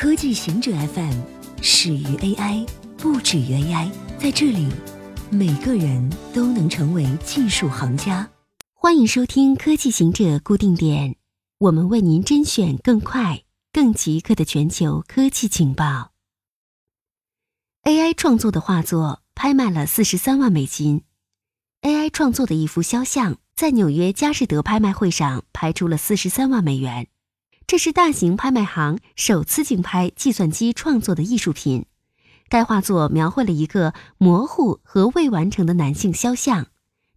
科技行者 FM 始于 AI，不止于 AI。在这里，每个人都能成为技术行家。欢迎收听科技行者固定点，我们为您甄选更快、更即刻的全球科技情报。AI 创作的画作拍卖了四十三万美金。AI 创作的一幅肖像在纽约佳士得拍卖会上拍出了四十三万美元。这是大型拍卖行首次竞拍计算机创作的艺术品。该画作描绘了一个模糊和未完成的男性肖像。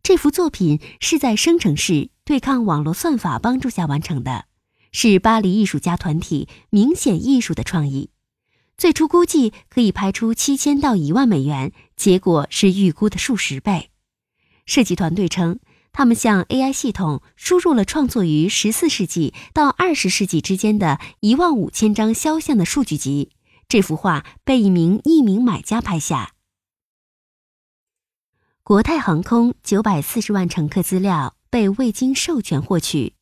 这幅作品是在生成式对抗网络算法帮助下完成的，是巴黎艺术家团体明显艺术的创意。最初估计可以拍出七千到一万美元，结果是预估的数十倍。设计团队称。他们向 AI 系统输入了创作于十四世纪到二十世纪之间的一万五千张肖像的数据集。这幅画被一名匿名买家拍下。国泰航空九百四十万乘客资料被未经授权获取。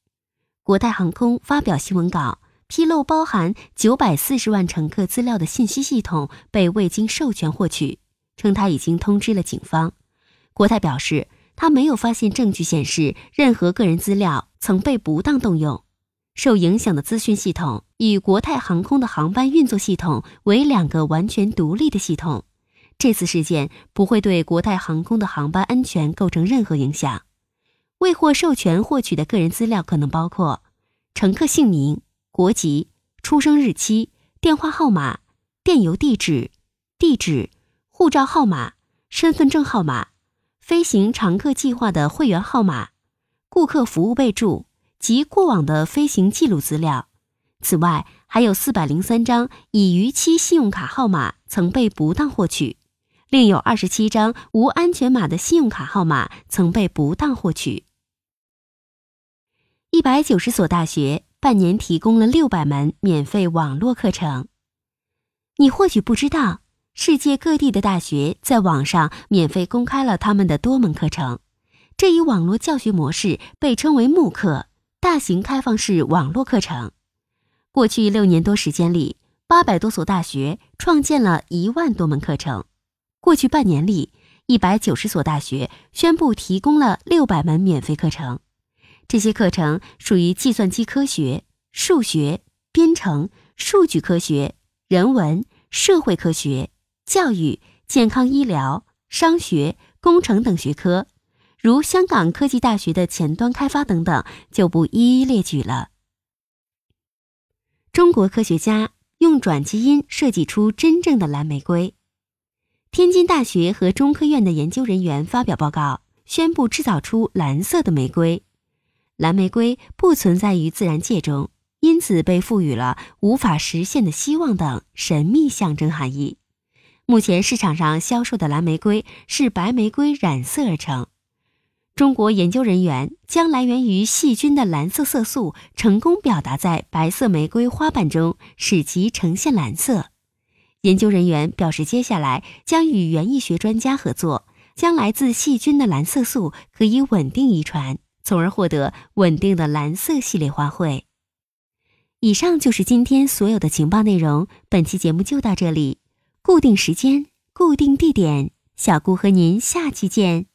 国泰航空发表新闻稿，披露包含九百四十万乘客资料的信息系统被未经授权获取，称他已经通知了警方。国泰表示。他没有发现证据显示任何个人资料曾被不当动用。受影响的资讯系统与国泰航空的航班运作系统为两个完全独立的系统。这次事件不会对国泰航空的航班安全构成任何影响。未获授权获取的个人资料可能包括乘客姓名、国籍、出生日期、电话号码、电邮地址、地址、护照号码、身份证号码。飞行常客计划的会员号码、顾客服务备注及过往的飞行记录资料。此外，还有四百零三张已逾期信用卡号码曾被不当获取，另有二十七张无安全码的信用卡号码曾被不当获取。一百九十所大学半年提供了六百门免费网络课程。你或许不知道。世界各地的大学在网上免费公开了他们的多门课程，这一网络教学模式被称为慕课（大型开放式网络课程）。过去六年多时间里，八百多所大学创建了一万多门课程。过去半年里，一百九十所大学宣布提供了六百门免费课程。这些课程属于计算机科学、数学、编程、数据科学、人文、社会科学。教育、健康、医疗、商学、工程等学科，如香港科技大学的前端开发等等，就不一一列举了。中国科学家用转基因设计出真正的蓝玫瑰。天津大学和中科院的研究人员发表报告，宣布制造出蓝色的玫瑰。蓝玫瑰不存在于自然界中，因此被赋予了无法实现的希望等神秘象征含义。目前市场上销售的蓝玫瑰是白玫瑰染色而成。中国研究人员将来源于细菌的蓝色色素成功表达在白色玫瑰花瓣中，使其呈现蓝色。研究人员表示，接下来将与园艺学专家合作，将来自细菌的蓝色素可以稳定遗传，从而获得稳定的蓝色系列花卉。以上就是今天所有的情报内容，本期节目就到这里。固定时间，固定地点，小顾和您下期见。